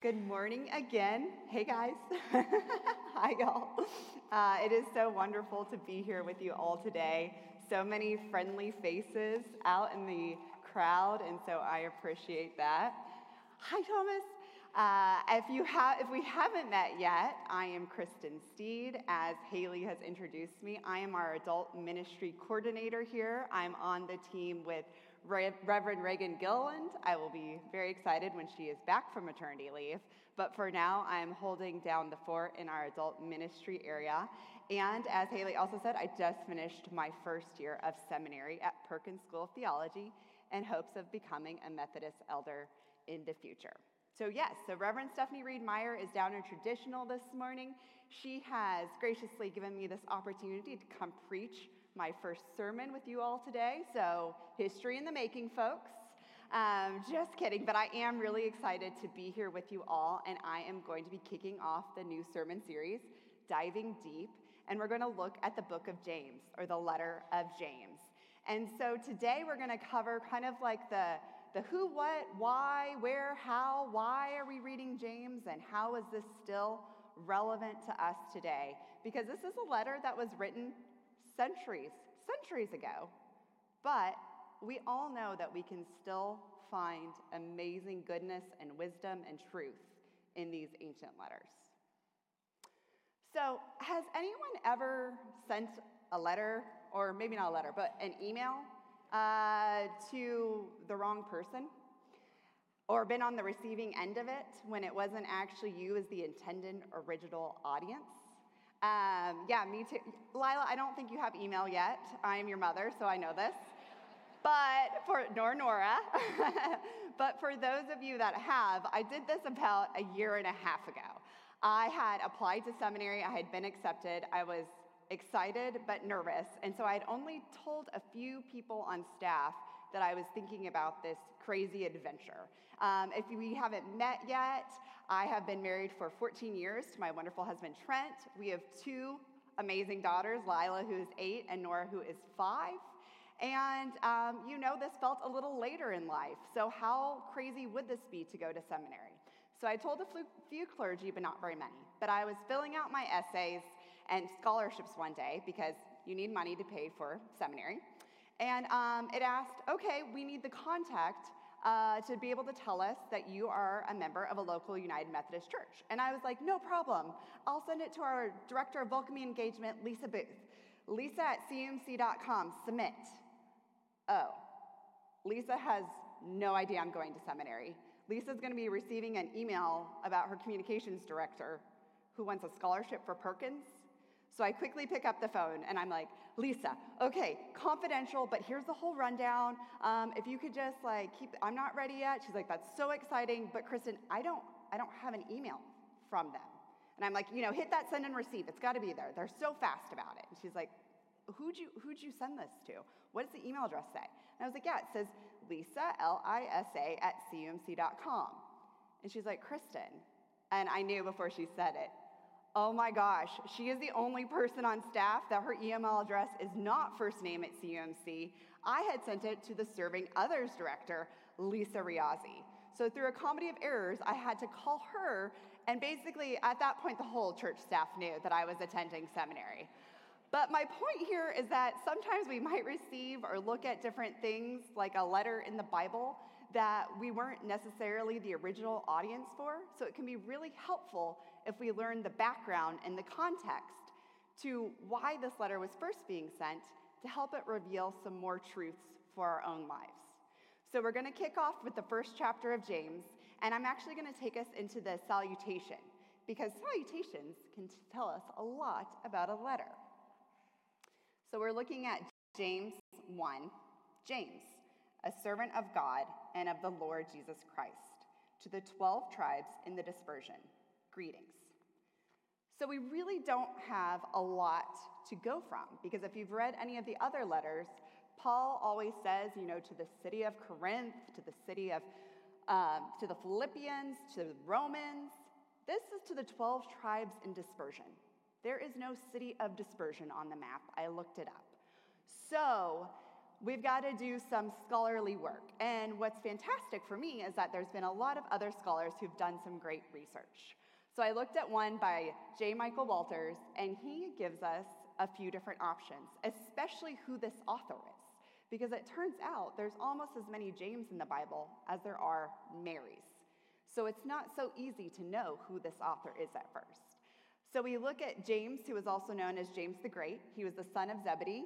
Good morning again. Hey guys. Hi, y'all. Uh, it is so wonderful to be here with you all today. So many friendly faces out in the crowd, and so I appreciate that. Hi, Thomas. Uh, if, you have, if we haven't met yet, I am Kristen Steed. As Haley has introduced me, I am our adult ministry coordinator here. I'm on the team with Reverend Reagan Gilliland. I will be very excited when she is back from maternity leave. But for now, I'm holding down the fort in our adult ministry area. And as Haley also said, I just finished my first year of seminary at Perkins School of Theology in hopes of becoming a Methodist elder in the future. So, yes, so Reverend Stephanie Reed Meyer is down in traditional this morning. She has graciously given me this opportunity to come preach my first sermon with you all today. So, history in the making, folks. Um, just kidding, but I am really excited to be here with you all, and I am going to be kicking off the new sermon series, Diving Deep, and we're going to look at the book of James, or the letter of James. And so today we're going to cover kind of like the, the who, what, why, where, how, why are we reading James, and how is this still relevant to us today? Because this is a letter that was written centuries, centuries ago. But we all know that we can still find amazing goodness and wisdom and truth in these ancient letters. So, has anyone ever sent a letter, or maybe not a letter, but an email uh, to the wrong person? Or been on the receiving end of it when it wasn't actually you as the intended original audience? Um, yeah, me too. Lila, I don't think you have email yet. I am your mother, so I know this. But for, nor Nora, but for those of you that have, I did this about a year and a half ago. I had applied to seminary, I had been accepted, I was excited but nervous, and so I had only told a few people on staff that I was thinking about this crazy adventure. Um, if we haven't met yet, I have been married for 14 years to my wonderful husband Trent. We have two amazing daughters, Lila, who is eight, and Nora, who is five. And um, you know, this felt a little later in life. So, how crazy would this be to go to seminary? So, I told a few clergy, but not very many. But I was filling out my essays and scholarships one day because you need money to pay for seminary. And um, it asked, okay, we need the contact uh, to be able to tell us that you are a member of a local United Methodist church. And I was like, no problem. I'll send it to our director of welcoming engagement, Lisa Booth. Lisa at cumc.com, submit. Oh, Lisa has no idea I'm going to seminary. Lisa's going to be receiving an email about her communications director who wants a scholarship for Perkins so I quickly pick up the phone and I'm like, Lisa, okay, confidential, but here's the whole rundown. Um, if you could just like keep, I'm not ready yet. She's like, that's so exciting, but Kristen, I don't, I don't have an email from them. And I'm like, you know, hit that send and receive. It's got to be there. They're so fast about it. And she's like, who'd you who'd you send this to? What does the email address say? And I was like, yeah, it says Lisa L I S A at cumc.com. And she's like, Kristen. And I knew before she said it, Oh my gosh, she is the only person on staff that her email address is not first name at CUMC. I had sent it to the Serving Others Director, Lisa Riazzi. So, through a comedy of errors, I had to call her, and basically, at that point, the whole church staff knew that I was attending seminary. But my point here is that sometimes we might receive or look at different things like a letter in the Bible that we weren't necessarily the original audience for. So it can be really helpful if we learn the background and the context to why this letter was first being sent to help it reveal some more truths for our own lives. So we're going to kick off with the first chapter of James, and I'm actually going to take us into the salutation because salutations can tell us a lot about a letter. So we're looking at James 1. James, a servant of God and of the Lord Jesus Christ, to the 12 tribes in the dispersion, greetings. So we really don't have a lot to go from because if you've read any of the other letters, Paul always says, you know, to the city of Corinth, to the city of, um, to the Philippians, to the Romans. This is to the 12 tribes in dispersion. There is no city of dispersion on the map. I looked it up. So, we've got to do some scholarly work. And what's fantastic for me is that there's been a lot of other scholars who've done some great research. So I looked at one by J. Michael Walters, and he gives us a few different options, especially who this author is. Because it turns out there's almost as many James in the Bible as there are Marys. So it's not so easy to know who this author is at first. So we look at James, who is also known as James the Great. He was the son of Zebedee.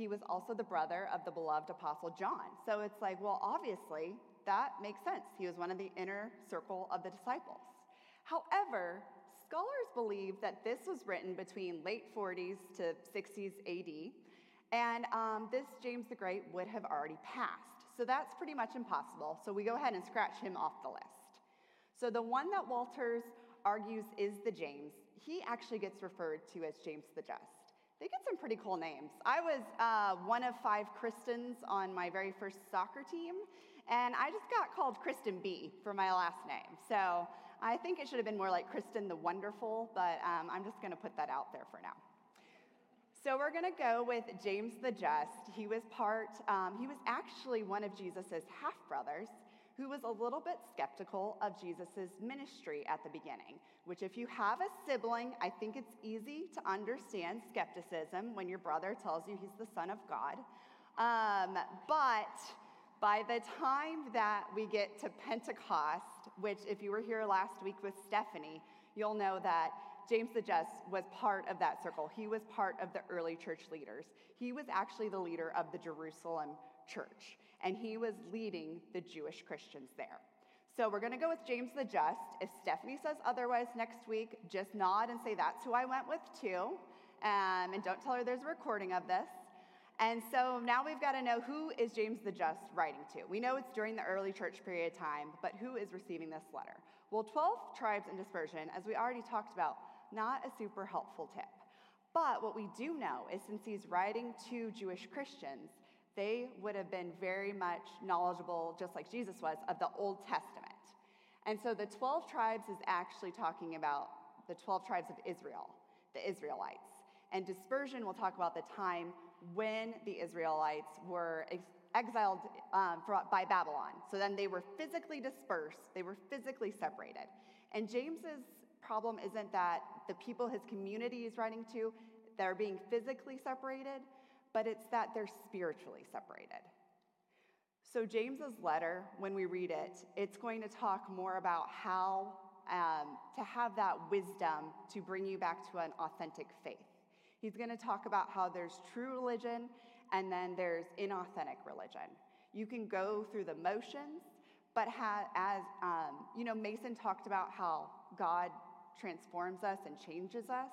He was also the brother of the beloved apostle John. So it's like, well, obviously, that makes sense. He was one of the inner circle of the disciples. However, scholars believe that this was written between late 40s to 60s AD, and um, this James the Great would have already passed. So that's pretty much impossible. So we go ahead and scratch him off the list. So the one that Walters argues is the James, he actually gets referred to as James the Just. They get some pretty cool names. I was uh, one of five Kristens on my very first soccer team, and I just got called Kristen B for my last name. So I think it should have been more like Kristen the Wonderful, but um, I'm just going to put that out there for now. So we're going to go with James the Just. He was part, um, he was actually one of Jesus's half brothers who was a little bit skeptical of Jesus' ministry at the beginning, which, if you have a sibling, I think it's easy to understand skepticism when your brother tells you he's the Son of God. Um, but by the time that we get to Pentecost, which, if you were here last week with Stephanie, you'll know that James the Just was part of that circle. He was part of the early church leaders. He was actually the leader of the Jerusalem church and he was leading the Jewish Christians there. So we're going to go with James the Just. If Stephanie says otherwise next week, just nod and say, That's who I went with too. Um, and don't tell her there's a recording of this. And so now we've got to know who is James the Just writing to. We know it's during the early church period of time, but who is receiving this letter? Well, 12 tribes in dispersion, as we already talked about, not a super helpful tip. But what we do know is since he's writing to Jewish Christians, they would have been very much knowledgeable, just like Jesus was, of the Old Testament. And so the 12 tribes is actually talking about the 12 tribes of Israel, the Israelites. And dispersion will talk about the time when the Israelites were ex- exiled um, by Babylon. So then they were physically dispersed, they were physically separated. And James's problem isn't that the people his community is writing to, they're being physically separated, but it's that they're spiritually separated. So, James's letter, when we read it, it's going to talk more about how um, to have that wisdom to bring you back to an authentic faith. He's going to talk about how there's true religion and then there's inauthentic religion. You can go through the motions, but ha- as um, you know, Mason talked about how God transforms us and changes us,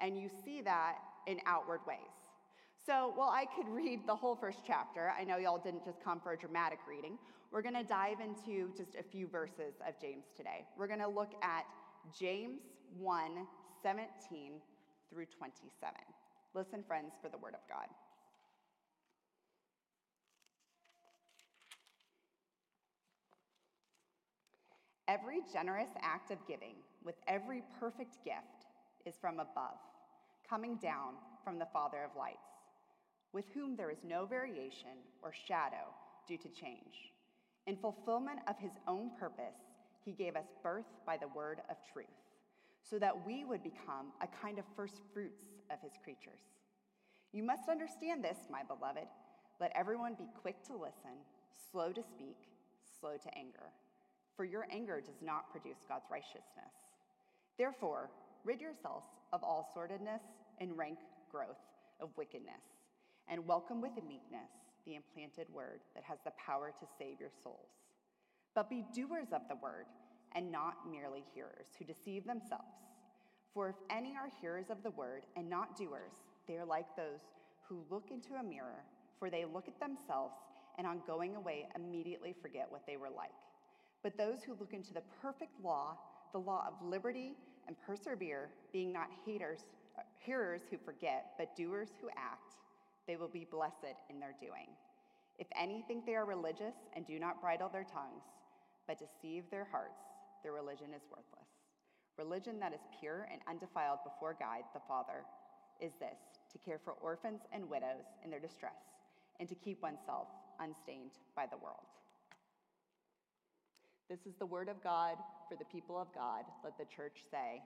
and you see that in outward ways. So, while I could read the whole first chapter, I know y'all didn't just come for a dramatic reading. We're going to dive into just a few verses of James today. We're going to look at James 1 17 through 27. Listen, friends, for the word of God. Every generous act of giving with every perfect gift is from above, coming down from the Father of lights with whom there is no variation or shadow due to change. In fulfillment of his own purpose, he gave us birth by the word of truth, so that we would become a kind of first fruits of his creatures. You must understand this, my beloved. Let everyone be quick to listen, slow to speak, slow to anger, for your anger does not produce God's righteousness. Therefore, rid yourselves of all sordidness and rank growth of wickedness and welcome with meekness the implanted word that has the power to save your souls. But be doers of the word, and not merely hearers, who deceive themselves. For if any are hearers of the word and not doers, they are like those who look into a mirror, for they look at themselves and on going away immediately forget what they were like. But those who look into the perfect law, the law of liberty, and persevere, being not haters, uh, hearers who forget, but doers who act, they will be blessed in their doing. If any think they are religious and do not bridle their tongues, but deceive their hearts, their religion is worthless. Religion that is pure and undefiled before God the Father is this to care for orphans and widows in their distress, and to keep oneself unstained by the world. This is the word of God for the people of God. Let the church say.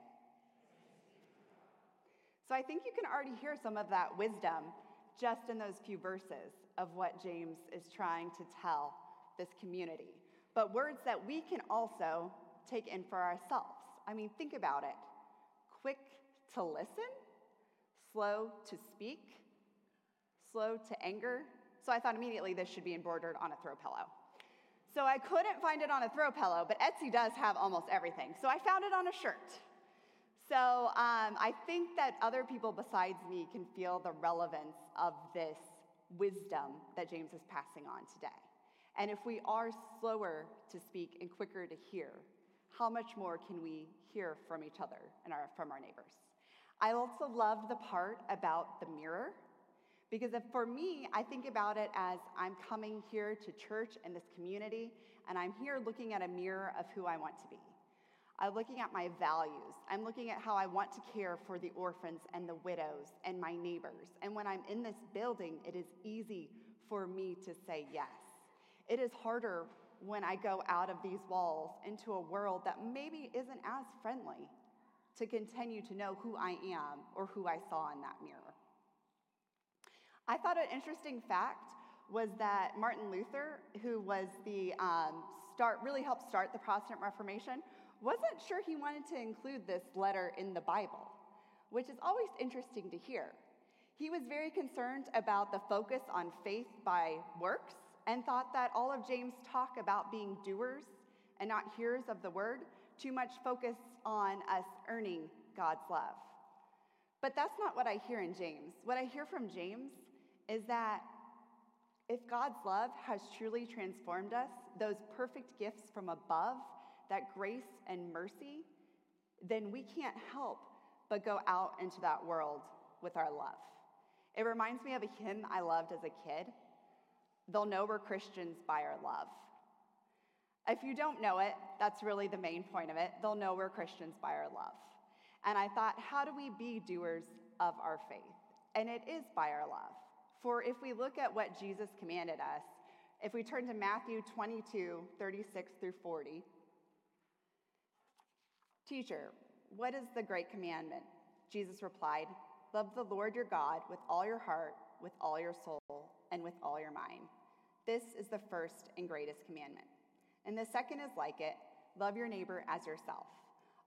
So I think you can already hear some of that wisdom just in those few verses of what James is trying to tell this community. But words that we can also take in for ourselves. I mean, think about it quick to listen, slow to speak, slow to anger. So I thought immediately this should be embroidered on a throw pillow. So I couldn't find it on a throw pillow, but Etsy does have almost everything. So I found it on a shirt. So um, I think that other people besides me can feel the relevance of this wisdom that James is passing on today. And if we are slower to speak and quicker to hear, how much more can we hear from each other and our, from our neighbors? I also loved the part about the mirror because if, for me, I think about it as I'm coming here to church and this community, and I'm here looking at a mirror of who I want to be. I'm looking at my values. I'm looking at how I want to care for the orphans and the widows and my neighbors. And when I'm in this building, it is easy for me to say yes. It is harder when I go out of these walls into a world that maybe isn't as friendly to continue to know who I am or who I saw in that mirror. I thought an interesting fact was that Martin Luther, who was the um, start, really helped start the Protestant Reformation, wasn't sure he wanted to include this letter in the Bible, which is always interesting to hear. He was very concerned about the focus on faith by works and thought that all of James' talk about being doers and not hearers of the word too much focus on us earning God's love. But that's not what I hear in James. What I hear from James is that if God's love has truly transformed us, those perfect gifts from above that grace and mercy, then we can't help but go out into that world with our love. It reminds me of a hymn I loved as a kid. They'll know we're Christians by our love. If you don't know it, that's really the main point of it. They'll know we're Christians by our love. And I thought, how do we be doers of our faith? And it is by our love. For if we look at what Jesus commanded us, if we turn to Matthew 22, 36 through 40, Teacher, what is the great commandment? Jesus replied, Love the Lord your God with all your heart, with all your soul, and with all your mind. This is the first and greatest commandment. And the second is like it love your neighbor as yourself.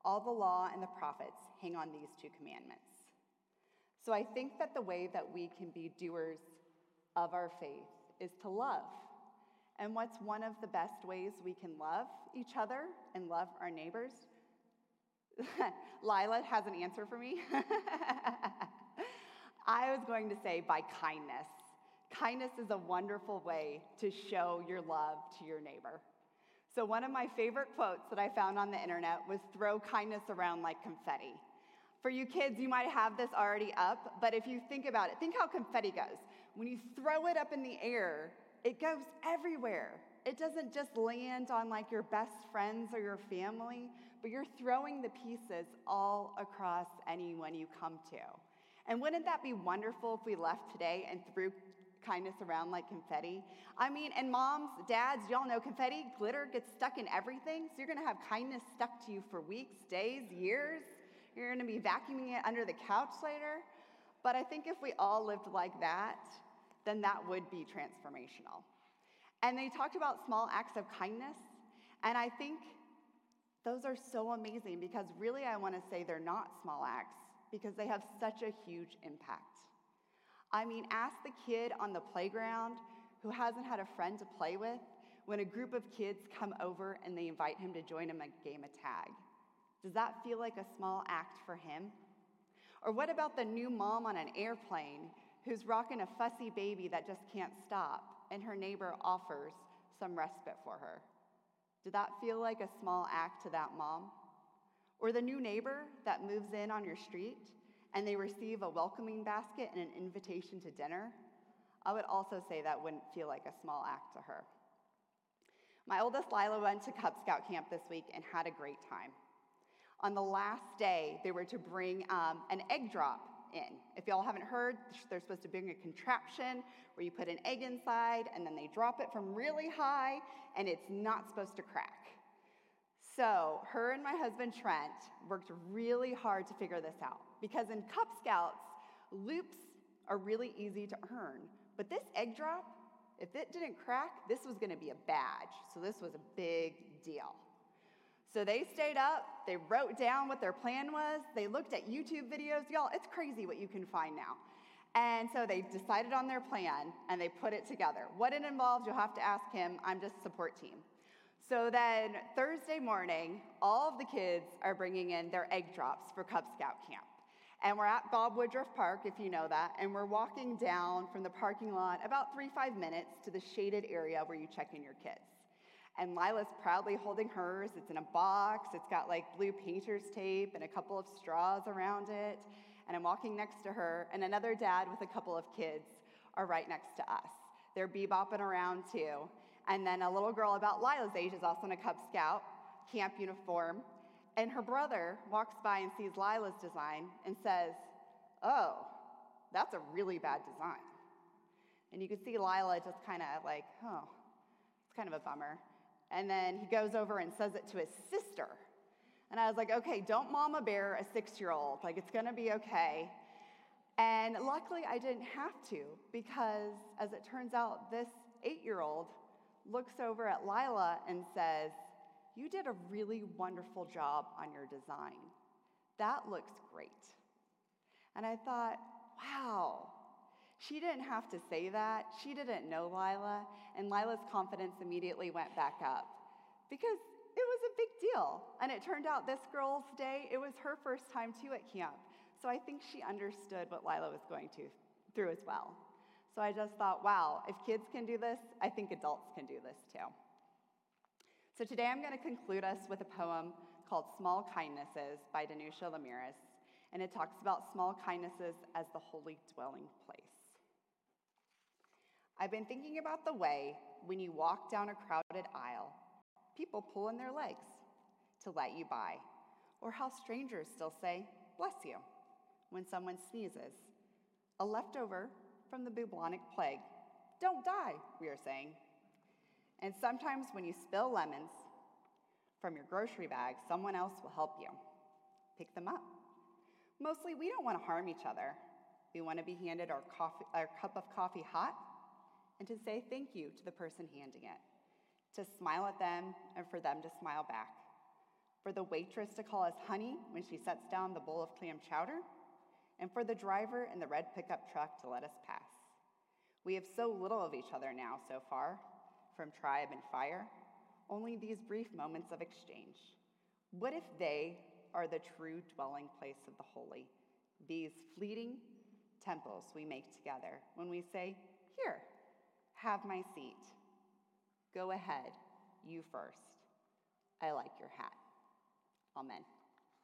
All the law and the prophets hang on these two commandments. So I think that the way that we can be doers of our faith is to love. And what's one of the best ways we can love each other and love our neighbors? Lila has an answer for me. I was going to say by kindness. Kindness is a wonderful way to show your love to your neighbor. So, one of my favorite quotes that I found on the internet was throw kindness around like confetti. For you kids, you might have this already up, but if you think about it, think how confetti goes. When you throw it up in the air, it goes everywhere. It doesn't just land on like your best friends or your family, but you're throwing the pieces all across anyone you come to. And wouldn't that be wonderful if we left today and threw kindness around like confetti? I mean, and moms, dads, y'all know confetti, glitter gets stuck in everything. So you're gonna have kindness stuck to you for weeks, days, years. You're gonna be vacuuming it under the couch later. But I think if we all lived like that, then that would be transformational. And they talked about small acts of kindness. And I think those are so amazing because really I want to say they're not small acts because they have such a huge impact. I mean, ask the kid on the playground who hasn't had a friend to play with when a group of kids come over and they invite him to join them a game of tag. Does that feel like a small act for him? Or what about the new mom on an airplane who's rocking a fussy baby that just can't stop and her neighbor offers some respite for her? Did that feel like a small act to that mom? Or the new neighbor that moves in on your street and they receive a welcoming basket and an invitation to dinner? I would also say that wouldn't feel like a small act to her. My oldest Lila went to Cub Scout camp this week and had a great time. On the last day, they were to bring um, an egg drop in. If y'all haven't heard, they're supposed to bring a contraption where you put an egg inside and then they drop it from really high and it's not supposed to crack. So, her and my husband Trent worked really hard to figure this out because in Cub Scouts, loops are really easy to earn. But this egg drop, if it didn't crack, this was gonna be a badge. So, this was a big deal. So they stayed up, they wrote down what their plan was, they looked at YouTube videos. Y'all, it's crazy what you can find now. And so they decided on their plan and they put it together. What it involves, you'll have to ask him. I'm just support team. So then Thursday morning, all of the kids are bringing in their egg drops for Cub Scout camp. And we're at Bob Woodruff Park, if you know that, and we're walking down from the parking lot about three, five minutes to the shaded area where you check in your kids. And Lila's proudly holding hers. It's in a box. It's got like blue painter's tape and a couple of straws around it. And I'm walking next to her, and another dad with a couple of kids are right next to us. They're bebopping around too. And then a little girl about Lila's age is also in a Cub Scout camp uniform. And her brother walks by and sees Lila's design and says, Oh, that's a really bad design. And you can see Lila just kind of like, Oh, it's kind of a bummer. And then he goes over and says it to his sister. And I was like, okay, don't mama bear a six year old. Like, it's gonna be okay. And luckily, I didn't have to because, as it turns out, this eight year old looks over at Lila and says, You did a really wonderful job on your design. That looks great. And I thought, wow, she didn't have to say that. She didn't know Lila, and Lila's confidence immediately went back up because it was a big deal. And it turned out this girl's day, it was her first time too at camp. So I think she understood what Lila was going to through as well. So I just thought, wow, if kids can do this, I think adults can do this too. So today I'm going to conclude us with a poem called Small Kindnesses by Danusha Laméris, and it talks about small kindnesses as the holy dwelling place. I've been thinking about the way when you walk down a crowded aisle, people pull in their legs to let you by, or how strangers still say, bless you, when someone sneezes. A leftover from the bubonic plague. Don't die, we are saying. And sometimes when you spill lemons from your grocery bag, someone else will help you pick them up. Mostly, we don't want to harm each other. We want to be handed our, coffee, our cup of coffee hot and to say thank you to the person handing it, to smile at them and for them to smile back, for the waitress to call us honey when she sets down the bowl of clam chowder, and for the driver in the red pickup truck to let us pass. We have so little of each other now so far, from tribe and fire, only these brief moments of exchange. What if they are the true dwelling place of the holy, these fleeting temples we make together when we say, Here, have my seat. Go ahead, you first. I like your hat. Amen.